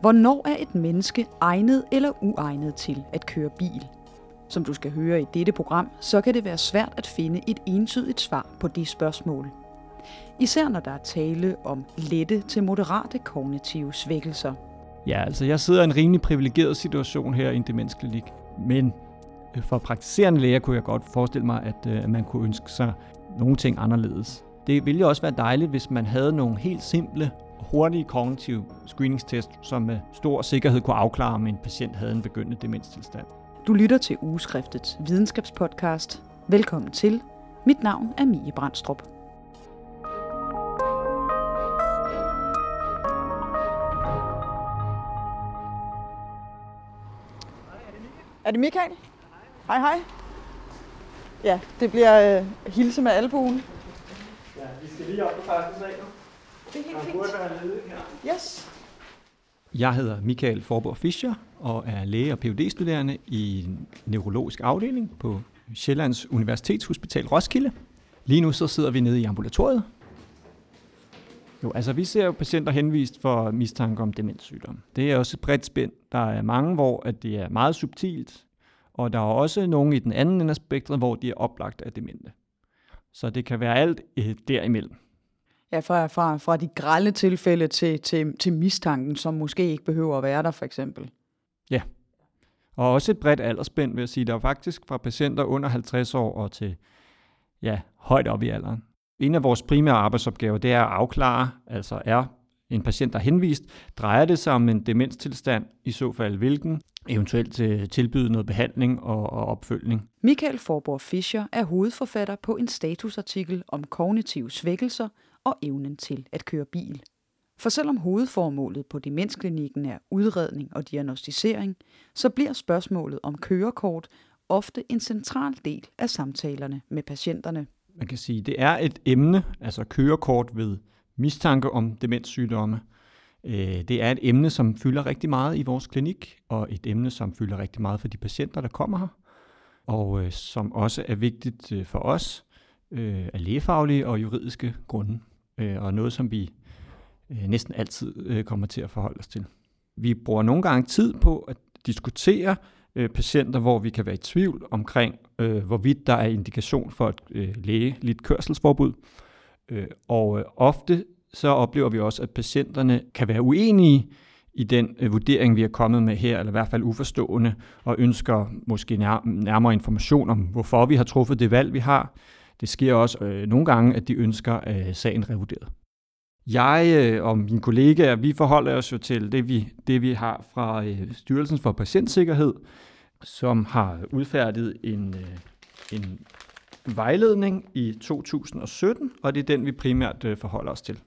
Hvornår er et menneske egnet eller uegnet til at køre bil? Som du skal høre i dette program, så kan det være svært at finde et entydigt svar på det spørgsmål. Især når der er tale om lette til moderate kognitive svækkelser. Ja, altså jeg sidder i en rimelig privilegeret situation her i en demensklinik, men øh, for praktiserende læger kunne jeg godt forestille mig, øh, at man kunne ønske sig nogle ting anderledes. Det ville jo også være dejligt, hvis man havde nogle helt simple hurtige kognitive screeningstest, som med stor sikkerhed kunne afklare, om en patient havde en begyndende demenstilstand. Du lytter til ugeskriftets videnskabspodcast. Velkommen til. Mit navn er Mie Brandstrup. Er det Michael? Hej, hej. Ja, det bliver øh, hilse med albuen. Ja, vi skal lige op på første sal nu. Det er helt Han burde være ledig her. Yes. Jeg hedder Michael Forborg Fischer og er læge og phd studerende i en neurologisk afdeling på Sjællands Universitetshospital Roskilde. Lige nu så sidder vi nede i ambulatoriet. Jo, altså vi ser jo patienter henvist for mistanke om demenssygdom. Det er også et bredt spænd. Der er mange, hvor at det er meget subtilt, og der er også nogle i den anden ende af spektret, hvor de er oplagt af demente. Så det kan være alt øh, derimellem. Ja, fra, fra, fra de grælde tilfælde til, til, til mistanken, som måske ikke behøver at være der, for eksempel. Og også et bredt aldersspænd, vil jeg sige. Der er faktisk fra patienter under 50 år og til ja, højt op i alderen. En af vores primære arbejdsopgaver, det er at afklare, altså er en patient, der er henvist, drejer det sig om en demenstilstand, i så fald hvilken, eventuelt øh, tilbyde noget behandling og, og opfølgning. Michael Forborg Fischer er hovedforfatter på en statusartikel om kognitive svækkelser og evnen til at køre bil. For selvom hovedformålet på demensklinikken er udredning og diagnostisering, så bliver spørgsmålet om kørekort ofte en central del af samtalerne med patienterne. Man kan sige, det er et emne, altså kørekort ved mistanke om demenssygdomme. Øh, det er et emne, som fylder rigtig meget i vores klinik, og et emne, som fylder rigtig meget for de patienter, der kommer her, og øh, som også er vigtigt øh, for os af lægefaglige og juridiske grunde, øh, og noget, som vi øh, næsten altid øh, kommer til at forholde os til. Vi bruger nogle gange tid på at diskutere øh, patienter, hvor vi kan være i tvivl omkring, øh, hvorvidt der er indikation for et øh, lægeligt kørselsforbud. Øh, og øh, ofte så oplever vi også, at patienterne kan være uenige i den øh, vurdering, vi er kommet med her, eller i hvert fald uforstående, og ønsker måske nær- nærmere information om, hvorfor vi har truffet det valg, vi har. Det sker også øh, nogle gange, at de ønsker øh, sagen revurderet. Jeg øh, og mine kollegaer, vi forholder os jo til det, vi, det, vi har fra øh, Styrelsen for Patientsikkerhed, som har udfærdiget en, øh, en vejledning i 2017, og det er den, vi primært øh, forholder os til.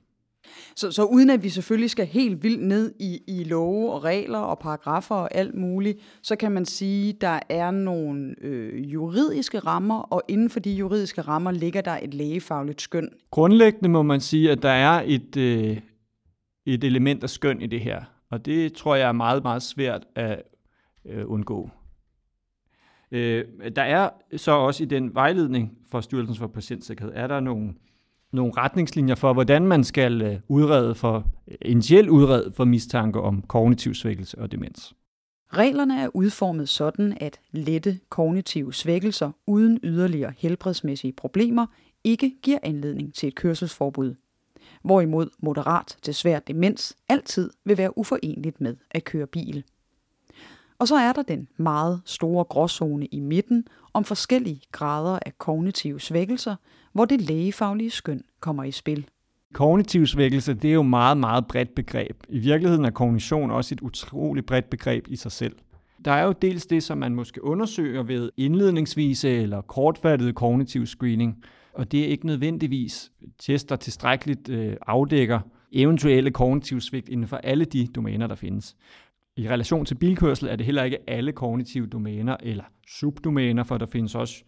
Så, så uden at vi selvfølgelig skal helt vildt ned i, i love og regler og paragrafer og alt muligt, så kan man sige, der er nogle øh, juridiske rammer, og inden for de juridiske rammer ligger der et lægefagligt skøn. Grundlæggende må man sige, at der er et, øh, et element af skøn i det her, og det tror jeg er meget, meget svært at øh, undgå. Øh, der er så også i den vejledning fra Styrelsen for Patientsikkerhed, er der nogle, nogle retningslinjer for, hvordan man skal øh, udrede for, øh, initielt udrede for mistanke om kognitiv svækkelse og demens. Reglerne er udformet sådan, at lette kognitive svækkelser uden yderligere helbredsmæssige problemer ikke giver anledning til et kørselsforbud. Hvorimod moderat til svær demens altid vil være uforenligt med at køre bil. Og så er der den meget store gråzone i midten om forskellige grader af kognitive svækkelser, hvor det lægefaglige skøn kommer i spil. Kognitiv svækkelse, det er jo meget, meget bredt begreb. I virkeligheden er kognition også et utroligt bredt begreb i sig selv. Der er jo dels det, som man måske undersøger ved indledningsvise eller kortfattet kognitiv screening, og det er ikke nødvendigvis tester tilstrækkeligt øh, afdækker eventuelle kognitive svigt inden for alle de domæner, der findes. I relation til bilkørsel er det heller ikke alle kognitive domæner eller subdomæner, for der findes også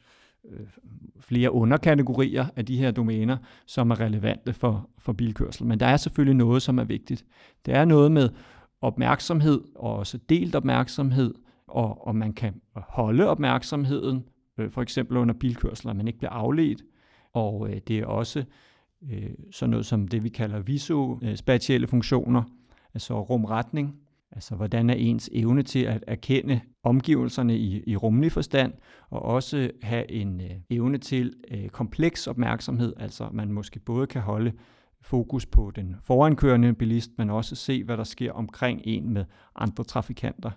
øh, flere underkategorier af de her domæner, som er relevante for, for bilkørsel. Men der er selvfølgelig noget, som er vigtigt. Det er noget med opmærksomhed, og også delt opmærksomhed, og, og man kan holde opmærksomheden, øh, for eksempel under bilkørsel, at man ikke bliver afledt. Og øh, det er også øh, sådan noget som det, vi kalder visuospatielle øh, funktioner, altså rumretning, Altså, hvordan er ens evne til at erkende omgivelserne i, i rummelig forstand, og også have en øh, evne til øh, kompleks opmærksomhed, altså man måske både kan holde fokus på den forankørende bilist, men også se, hvad der sker omkring en med andre trafikanter.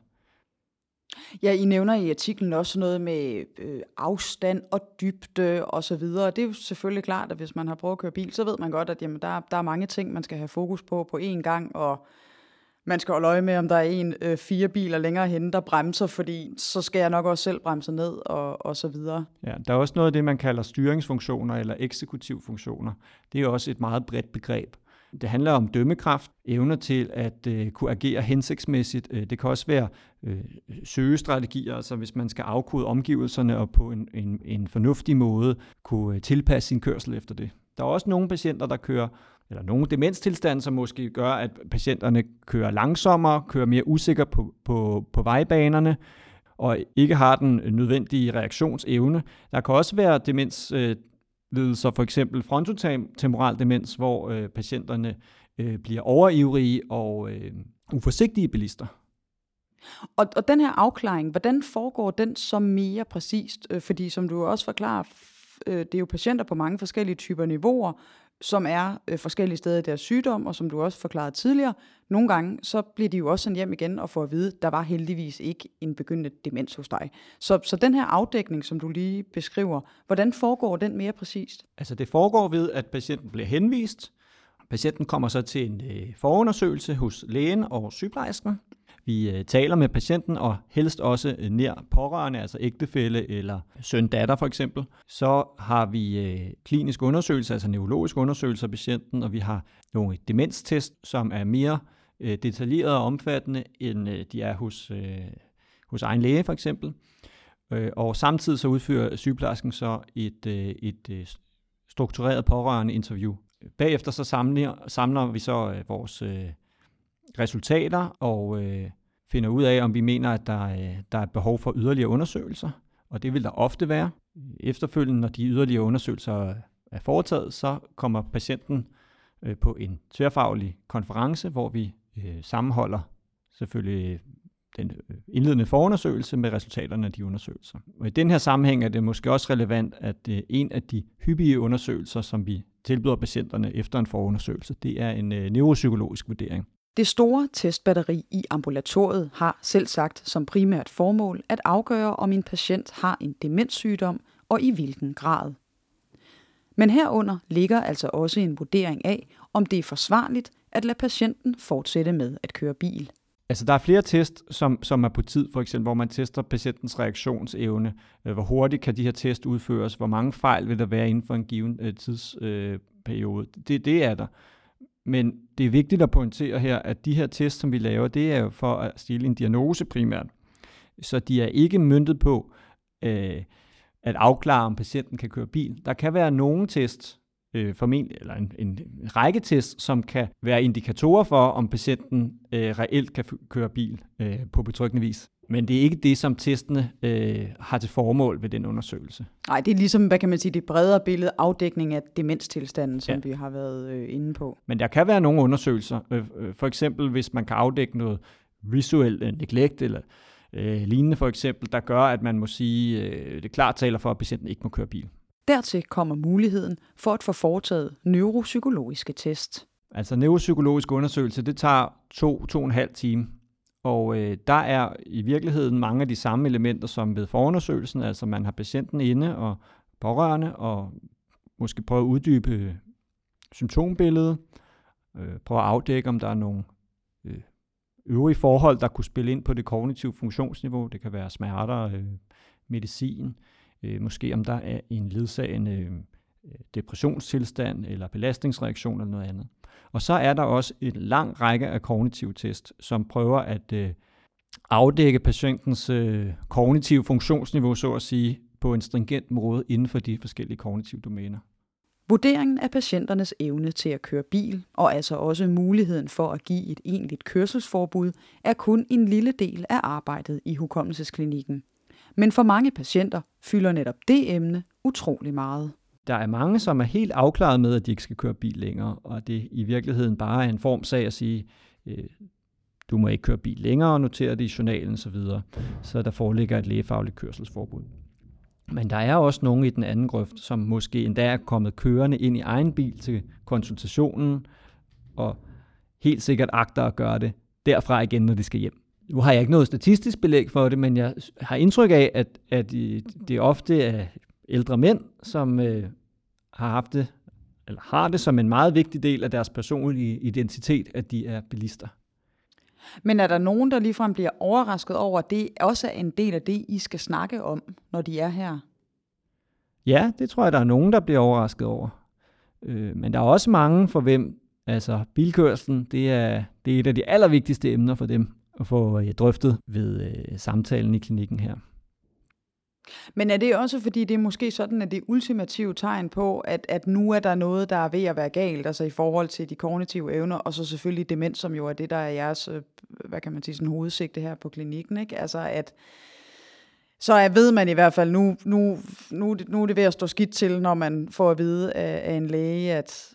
Ja, I nævner i artiklen også noget med øh, afstand og dybde og så videre. Det er jo selvfølgelig klart, at hvis man har prøvet at køre bil, så ved man godt, at jamen, der, der er mange ting, man skal have fokus på på én gang, og man skal holde øje med, om der er en øh, fire biler længere henne, der bremser, fordi så skal jeg nok også selv bremse ned og, og så videre. Ja, der er også noget af det, man kalder styringsfunktioner eller eksekutivfunktioner. Det er også et meget bredt begreb. Det handler om dømmekraft, evner til at øh, kunne agere hensigtsmæssigt. Øh, det kan også være øh, søgestrategier, altså hvis man skal afkode omgivelserne og på en, en, en fornuftig måde kunne øh, tilpasse sin kørsel efter det. Der er også nogle patienter, der kører eller nogle demenstilstande, som måske gør, at patienterne kører langsommere, kører mere usikre på, på, på vejbanerne, og ikke har den nødvendige reaktionsevne. Der kan også være demenslidelser, for eksempel frontotemporal demens, hvor øh, patienterne øh, bliver overivrige og øh, uforsigtige bilister. Og, og den her afklaring, hvordan foregår den så mere præcist? Øh, fordi som du også forklarer, øh, det er jo patienter på mange forskellige typer niveauer, som er øh, forskellige steder i deres sygdom, og som du også forklarede tidligere, nogle gange, så bliver de jo også sendt hjem igen og får at vide, der var heldigvis ikke en begyndende demens hos dig. Så, så den her afdækning, som du lige beskriver, hvordan foregår den mere præcist? Altså det foregår ved, at patienten bliver henvist. Patienten kommer så til en øh, forundersøgelse hos lægen og sygeplejersken, vi øh, taler med patienten, og helst også øh, nær pårørende, altså ægtefælle eller søn-datter for eksempel. Så har vi øh, klinisk undersøgelse, altså neurologisk undersøgelse af patienten, og vi har nogle demenstest, som er mere øh, detaljeret og omfattende, end øh, de er hos, øh, hos egen læge for eksempel. Og samtidig så udfører sygeplejersken så et, et struktureret pårørende interview. Bagefter så samler, samler vi så vores resultater og øh, finder ud af, om vi mener, at der, øh, der er behov for yderligere undersøgelser. Og det vil der ofte være. Efterfølgende, når de yderligere undersøgelser er foretaget, så kommer patienten øh, på en tværfaglig konference, hvor vi øh, sammenholder selvfølgelig øh, den øh, indledende forundersøgelse med resultaterne af de undersøgelser. Og i den her sammenhæng er det måske også relevant, at øh, en af de hyppige undersøgelser, som vi tilbyder patienterne efter en forundersøgelse, det er en øh, neuropsykologisk vurdering. Det store testbatteri i ambulatoriet har selv sagt som primært formål at afgøre, om en patient har en demenssygdom og i hvilken grad. Men herunder ligger altså også en vurdering af, om det er forsvarligt at lade patienten fortsætte med at køre bil. Altså, der er flere test, som, som er på tid, for eksempel, hvor man tester patientens reaktionsevne. Øh, hvor hurtigt kan de her test udføres? Hvor mange fejl vil der være inden for en given øh, tidsperiode? Øh, det, det er der. Men det er vigtigt at pointere her, at de her tests, som vi laver, det er jo for at stille en diagnose primært. Så de er ikke myndet på øh, at afklare, om patienten kan køre bil. Der kan være nogle tests, øh, formentlig, eller en, en række tests, som kan være indikatorer for, om patienten øh, reelt kan køre bil øh, på betryggende vis. Men det er ikke det, som testene øh, har til formål ved den undersøgelse. Nej, det er ligesom, hvad kan man sige, det bredere billede, afdækning af demenstilstanden, som ja. vi har været øh, inde på. Men der kan være nogle undersøgelser. Øh, øh, for eksempel, hvis man kan afdække noget visuel øh, neglect eller øh, lignende for eksempel, der gør, at man må sige, øh, det klart taler for, at patienten ikke må køre bil. Dertil kommer muligheden for at få foretaget neuropsykologiske test. Altså neuropsykologisk undersøgelse, det tager to, to og en halv time. Og øh, der er i virkeligheden mange af de samme elementer som ved forundersøgelsen, altså man har patienten inde og pårørende, og måske prøve at uddybe øh, symptombilledet, øh, prøve at afdække, om der er nogle øh, øvrige forhold, der kunne spille ind på det kognitive funktionsniveau. Det kan være smerter, øh, medicin, øh, måske om der er en ledsagende øh, depressionstilstand eller belastningsreaktion eller noget andet. Og så er der også en lang række af kognitive test, som prøver at øh, afdække patientens øh, kognitive funktionsniveau, så at sige, på en stringent måde inden for de forskellige kognitive domæner. Vurderingen af patienternes evne til at køre bil, og altså også muligheden for at give et egentligt kørselsforbud, er kun en lille del af arbejdet i hukommelsesklinikken. Men for mange patienter fylder netop det emne utrolig meget der er mange, som er helt afklaret med, at de ikke skal køre bil længere, og det i virkeligheden bare er en form sag at sige, øh, du må ikke køre bil længere og notere det i journalen osv. Så, videre. så der foreligger et lægefagligt kørselsforbud. Men der er også nogen i den anden grøft, som måske endda er kommet kørende ind i egen bil til konsultationen, og helt sikkert agter at gøre det derfra igen, når de skal hjem. Nu har jeg ikke noget statistisk belæg for det, men jeg har indtryk af, at, at øh, det ofte er ældre mænd, som øh, har haft det, eller har det som en meget vigtig del af deres personlige identitet, at de er bilister. Men er der nogen, der ligefrem bliver overrasket over, at det også er en del af det, I skal snakke om, når de er her? Ja, det tror jeg, der er nogen, der bliver overrasket over. Øh, men der er også mange, for hvem altså bilkørslen, det er, det er et af de allervigtigste emner for dem at få øh, drøftet ved øh, samtalen i klinikken her. Men er det også, fordi det er måske sådan, at det ultimative tegn på, at, at nu er der noget, der er ved at være galt, altså i forhold til de kognitive evner, og så selvfølgelig demens, som jo er det, der er jeres, øh, hvad kan man sige, sådan hovedsigte her på klinikken, ikke? Altså at, så er, ved man i hvert fald, nu, nu, nu, nu er det ved at stå skidt til, når man får at vide af, af en læge, at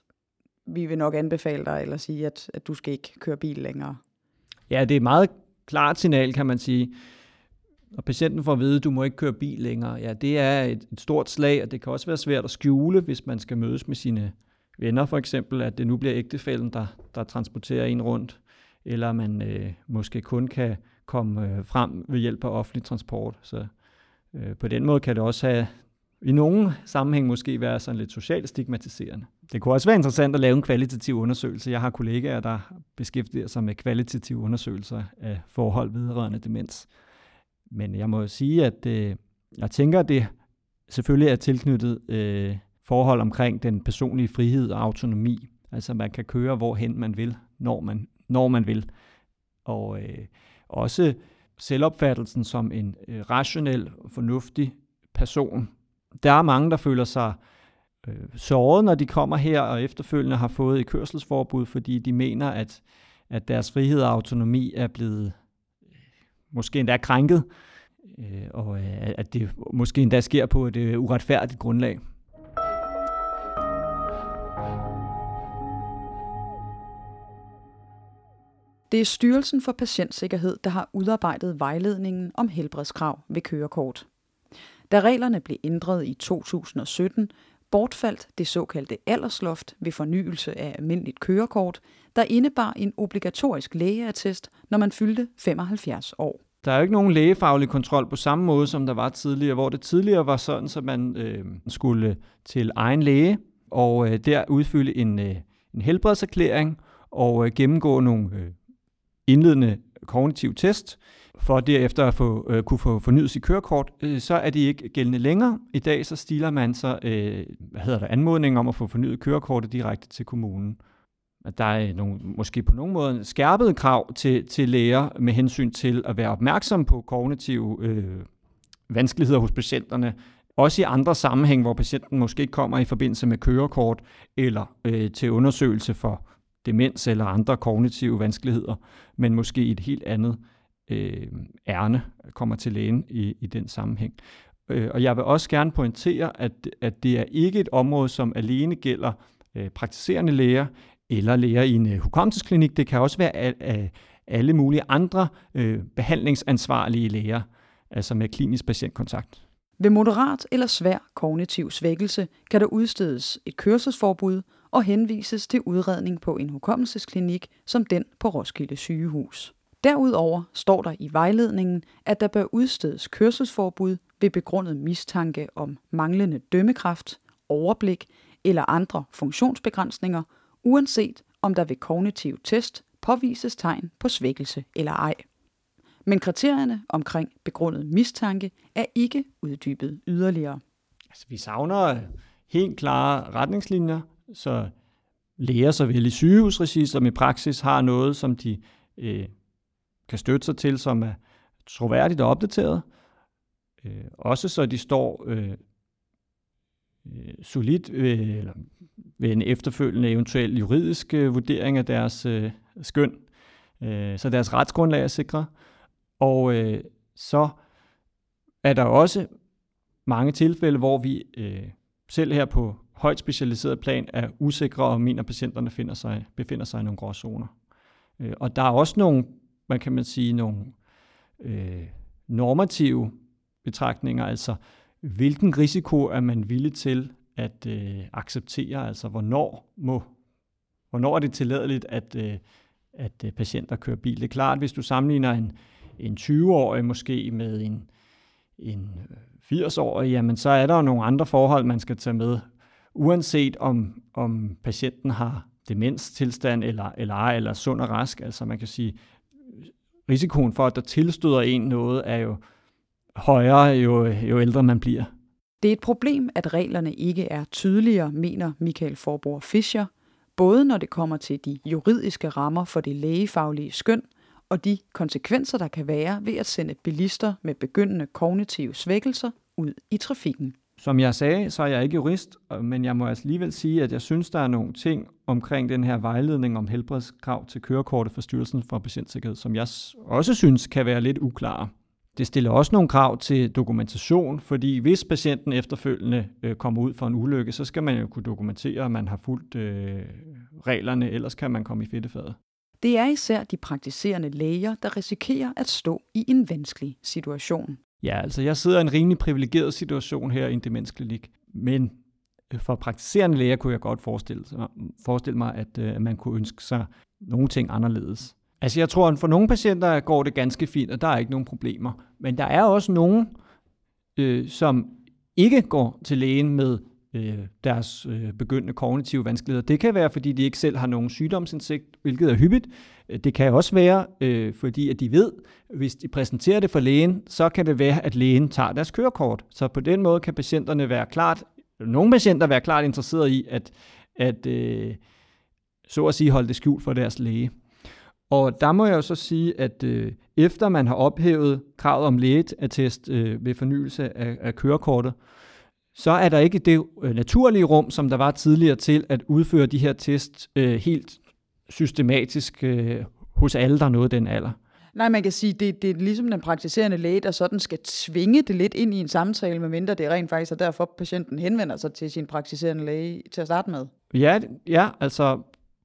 vi vil nok anbefale dig, eller sige, at, at du skal ikke køre bil længere. Ja, det er et meget klart signal, kan man sige. Og patienten får at vide, at du må ikke køre bil længere. Ja, det er et, et stort slag, og det kan også være svært at skjule, hvis man skal mødes med sine venner for eksempel, at det nu bliver ægtefælden, der, der transporterer en rundt, eller man øh, måske kun kan komme øh, frem ved hjælp af offentlig transport. Så øh, på den måde kan det også have i nogle sammenhæng måske være sådan lidt socialt stigmatiserende. Det kunne også være interessant at lave en kvalitativ undersøgelse. Jeg har kollegaer, der beskæftiger sig med kvalitative undersøgelser af forhold vedrørende demens. Men jeg må sige, at øh, jeg tænker, at det selvfølgelig er tilknyttet øh, forhold omkring den personlige frihed og autonomi. Altså man kan køre hvorhen man vil, når man, når man vil. Og øh, også selvopfattelsen som en øh, rationel, fornuftig person. Der er mange, der føler sig øh, såret, når de kommer her og efterfølgende har fået et kørselsforbud, fordi de mener, at, at deres frihed og autonomi er blevet måske endda krænket, øh, og øh, at det måske endda sker på et øh, uretfærdigt grundlag. Det er Styrelsen for Patientsikkerhed, der har udarbejdet vejledningen om helbredskrav ved kørekort. Da reglerne blev ændret i 2017, bortfaldt det såkaldte aldersloft ved fornyelse af almindeligt kørekort, der indebar en obligatorisk lægeattest, når man fyldte 75 år. Der er jo ikke nogen lægefaglig kontrol på samme måde, som der var tidligere, hvor det tidligere var sådan, at man øh, skulle til egen læge og øh, der udfylde en, øh, en helbredserklæring og øh, gennemgå nogle øh, indledende kognitive test, for derefter at få, øh, kunne få fornyet sit kørekort, øh, så er de ikke gældende længere. I dag så stiler man så øh, hvad hedder det, anmodning om at få fornyet kørekortet direkte til kommunen. At der er nogle, måske på nogen måde skærpede krav til, til læger med hensyn til at være opmærksom på kognitive øh, vanskeligheder hos patienterne, også i andre sammenhæng, hvor patienten måske ikke kommer i forbindelse med kørekort eller øh, til undersøgelse for demens eller andre kognitive vanskeligheder, men måske i et helt andet øh, ærne kommer til lægen i, i den sammenhæng. Øh, og jeg vil også gerne pointere, at, at det er ikke et område, som alene gælder øh, praktiserende læger eller læger i en øh, hukommelsesklinik. Det kan også være al, al, alle mulige andre øh, behandlingsansvarlige læger, altså med klinisk patientkontakt. Ved moderat eller svær kognitiv svækkelse kan der udstedes et kørselsforbud og henvises til udredning på en hukommelsesklinik som den på Roskilde sygehus. Derudover står der i vejledningen, at der bør udstedes kørselsforbud ved begrundet mistanke om manglende dømmekraft, overblik eller andre funktionsbegrænsninger, uanset om der ved kognitiv test påvises tegn på svækkelse eller ej. Men kriterierne omkring begrundet mistanke er ikke uddybet yderligere. Altså, vi savner øh, helt klare retningslinjer, så læger såvel i sygehusregi som i praksis har noget, som de øh, kan støtte sig til, som er troværdigt og opdateret. Øh, også så de står øh, øh solidt øh, eller ved en efterfølgende eventuel juridisk øh, vurdering af deres øh, skøn, øh, så deres retsgrundlag er sikret. Og øh, så er der også mange tilfælde, hvor vi øh, selv her på højt specialiseret plan er usikre og mener, at patienterne finder sig, befinder sig i nogle gråzoner. Øh, og der er også nogle hvad kan man sige, nogle øh, normative betragtninger, altså hvilken risiko er man villig til at øh, acceptere, altså hvornår må hvornår er det tilladeligt, at, øh, at øh, patienter kører bil. Det er klart, hvis du sammenligner en, en 20-årig måske med en, en øh, 80-årig, jamen så er der jo nogle andre forhold, man skal tage med, uanset om, om patienten har demenstilstand eller, eller ej, eller sund og rask. Altså man kan sige, risikoen for, at der tilstøder en noget, er jo højere, jo, jo ældre man bliver. Det er et problem, at reglerne ikke er tydeligere, mener Michael Forborg Fischer, både når det kommer til de juridiske rammer for det lægefaglige skøn, og de konsekvenser, der kan være ved at sende bilister med begyndende kognitive svækkelser ud i trafikken. Som jeg sagde, så er jeg ikke jurist, men jeg må altså alligevel sige, at jeg synes, der er nogle ting omkring den her vejledning om helbredskrav til kørekortet for Styrelsen for Patientsikkerhed, som jeg også synes kan være lidt uklare. Det stiller også nogle krav til dokumentation, fordi hvis patienten efterfølgende øh, kommer ud for en ulykke, så skal man jo kunne dokumentere, at man har fulgt øh, reglerne, ellers kan man komme i fedtefadet. Det er især de praktiserende læger, der risikerer at stå i en vanskelig situation. Ja, altså jeg sidder i en rimelig privilegeret situation her i en demensklinik, men øh, for praktiserende læger kunne jeg godt forestille, forestille mig, øh, at man kunne ønske sig nogle ting anderledes. Altså jeg tror, at for nogle patienter går det ganske fint, og der er ikke nogen problemer. Men der er også nogen, øh, som ikke går til lægen med øh, deres øh, begyndende kognitive vanskeligheder. Det kan være, fordi de ikke selv har nogen sygdomsindsigt, hvilket er hyppigt. Øh, det kan også være, øh, fordi at de ved, hvis de præsenterer det for lægen, så kan det være, at lægen tager deres kørekort. Så på den måde kan patienterne være klart, nogle patienter være klart interesseret i, at, at øh, så at sige holde det skjult for deres læge. Og der må jeg jo så sige, at øh, efter man har ophævet kravet om lægeattest øh, ved fornyelse af, af kørekortet, så er der ikke det øh, naturlige rum, som der var tidligere til at udføre de her test øh, helt systematisk øh, hos alle, der nåede den alder. Nej, man kan sige, det, det er ligesom den praktiserende læge, der sådan skal tvinge det lidt ind i en samtale, medmindre det rent faktisk er derfor, patienten henvender sig til sin praktiserende læge til at starte med. Ja, ja altså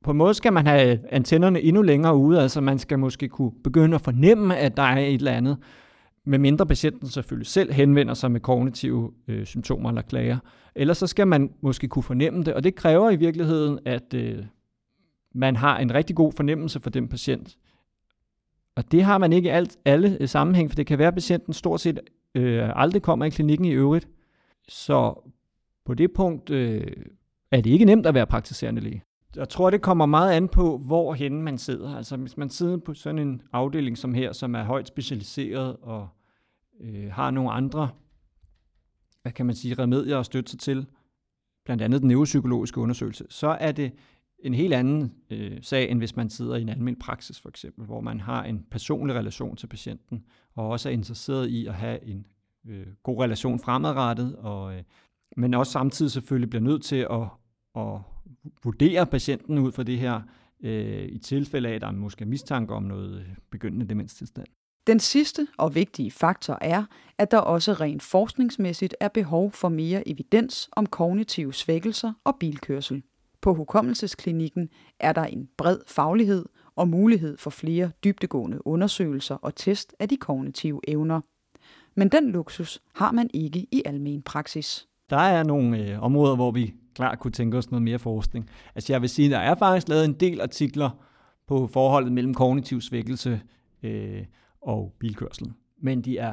på en måde skal man have antennerne endnu længere ude, altså man skal måske kunne begynde at fornemme, at der er et eller andet, med mindre patienten selvfølgelig selv henvender sig med kognitive øh, symptomer eller klager. Ellers så skal man måske kunne fornemme det, og det kræver i virkeligheden, at øh, man har en rigtig god fornemmelse for den patient. Og det har man ikke i alt, alle øh, sammenhæng, for det kan være, at patienten stort set øh, aldrig kommer i klinikken i øvrigt. Så på det punkt øh, er det ikke nemt at være praktiserende læge. Jeg tror, det kommer meget an på, hvorhen man sidder. Altså hvis man sidder på sådan en afdeling som her, som er højt specialiseret og øh, har nogle andre, hvad kan man sige, remedier at støtte sig til, blandt andet den neuropsykologiske undersøgelse, så er det en helt anden øh, sag, end hvis man sidder i en almindelig praksis for eksempel, hvor man har en personlig relation til patienten, og også er interesseret i at have en øh, god relation fremadrettet, og, øh, men også samtidig selvfølgelig bliver nødt til at, at vurdere patienten ud fra det her, øh, i tilfælde af, at der er måske mistanke om noget begyndende demenstilstand. Den sidste og vigtige faktor er, at der også rent forskningsmæssigt er behov for mere evidens om kognitive svækkelser og bilkørsel. På hukommelsesklinikken er der en bred faglighed og mulighed for flere dybdegående undersøgelser og test af de kognitive evner. Men den luksus har man ikke i almen praksis. Der er nogle øh, områder, hvor vi klart kunne tænke os noget mere forskning. Altså jeg vil sige, der er faktisk lavet en del artikler på forholdet mellem kognitiv svækkelse øh, og bilkørsel. Men de er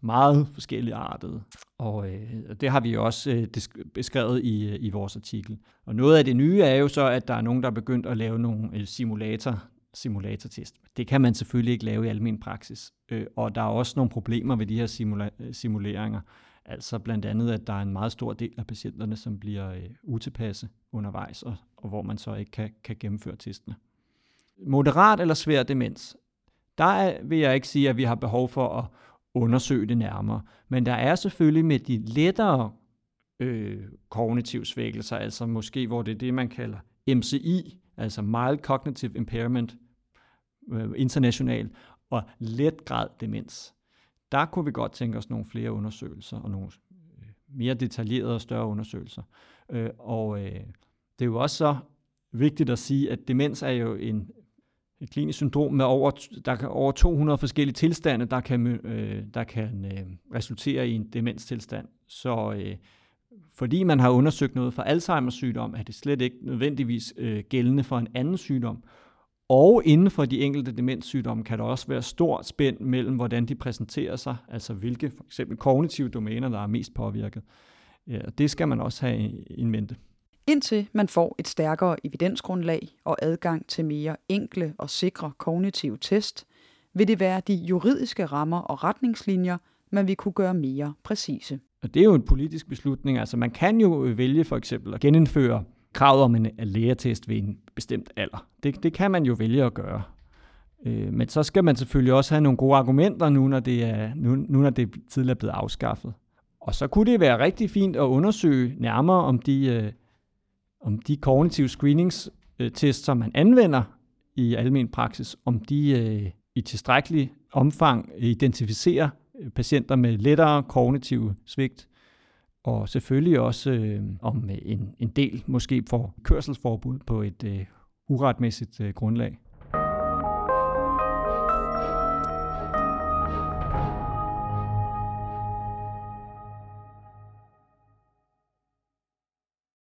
meget forskellige artede, og øh, det har vi også øh, beskrevet i, øh, i vores artikel. Og noget af det nye er jo så, at der er nogen, der er begyndt at lave nogle øh, simulator, simulatortest. Det kan man selvfølgelig ikke lave i almen praksis, øh, og der er også nogle problemer ved de her simula- øh, simuleringer. Altså blandt andet, at der er en meget stor del af patienterne, som bliver øh, utilpasse undervejs, og, og hvor man så ikke kan, kan gennemføre testene. Moderat eller svær demens. Der er, vil jeg ikke sige, at vi har behov for at undersøge det nærmere. Men der er selvfølgelig med de lettere øh, kognitive svækkelser, altså måske hvor det er det, man kalder MCI, altså Mild Cognitive Impairment øh, international, og let grad demens. Der kunne vi godt tænke os nogle flere undersøgelser og nogle øh, mere detaljerede og større undersøgelser. Øh, og øh, det er jo også så vigtigt at sige, at demens er jo en et klinisk syndrom med over, der kan, over 200 forskellige tilstande, der kan, øh, der kan øh, resultere i en demenstilstand. Så øh, fordi man har undersøgt noget for Alzheimer's sygdom, er det slet ikke nødvendigvis øh, gældende for en anden sygdom. Og inden for de enkelte demenssygdomme kan der også være stort spænd mellem, hvordan de præsenterer sig, altså hvilke for eksempel kognitive domæner, der er mest påvirket. Ja, og det skal man også have i mente. Indtil man får et stærkere evidensgrundlag og adgang til mere enkle og sikre kognitive test, vil det være de juridiske rammer og retningslinjer, man vil kunne gøre mere præcise. Og det er jo en politisk beslutning. Altså man kan jo vælge for eksempel at genindføre kravet om en lægetest ved en bestemt alder. Det, det kan man jo vælge at gøre. Øh, men så skal man selvfølgelig også have nogle gode argumenter nu, når det er, nu, nu når det tidligere er blevet afskaffet. Og så kunne det være rigtig fint at undersøge nærmere om de, øh, om de kognitive screeningstest, øh, som man anvender i almen praksis, om de øh, i tilstrækkelig omfang identificerer øh, patienter med lettere kognitive svigt, og selvfølgelig også øh, om øh, en, en del måske får kørselsforbud på et øh, uretmæssigt øh, grundlag.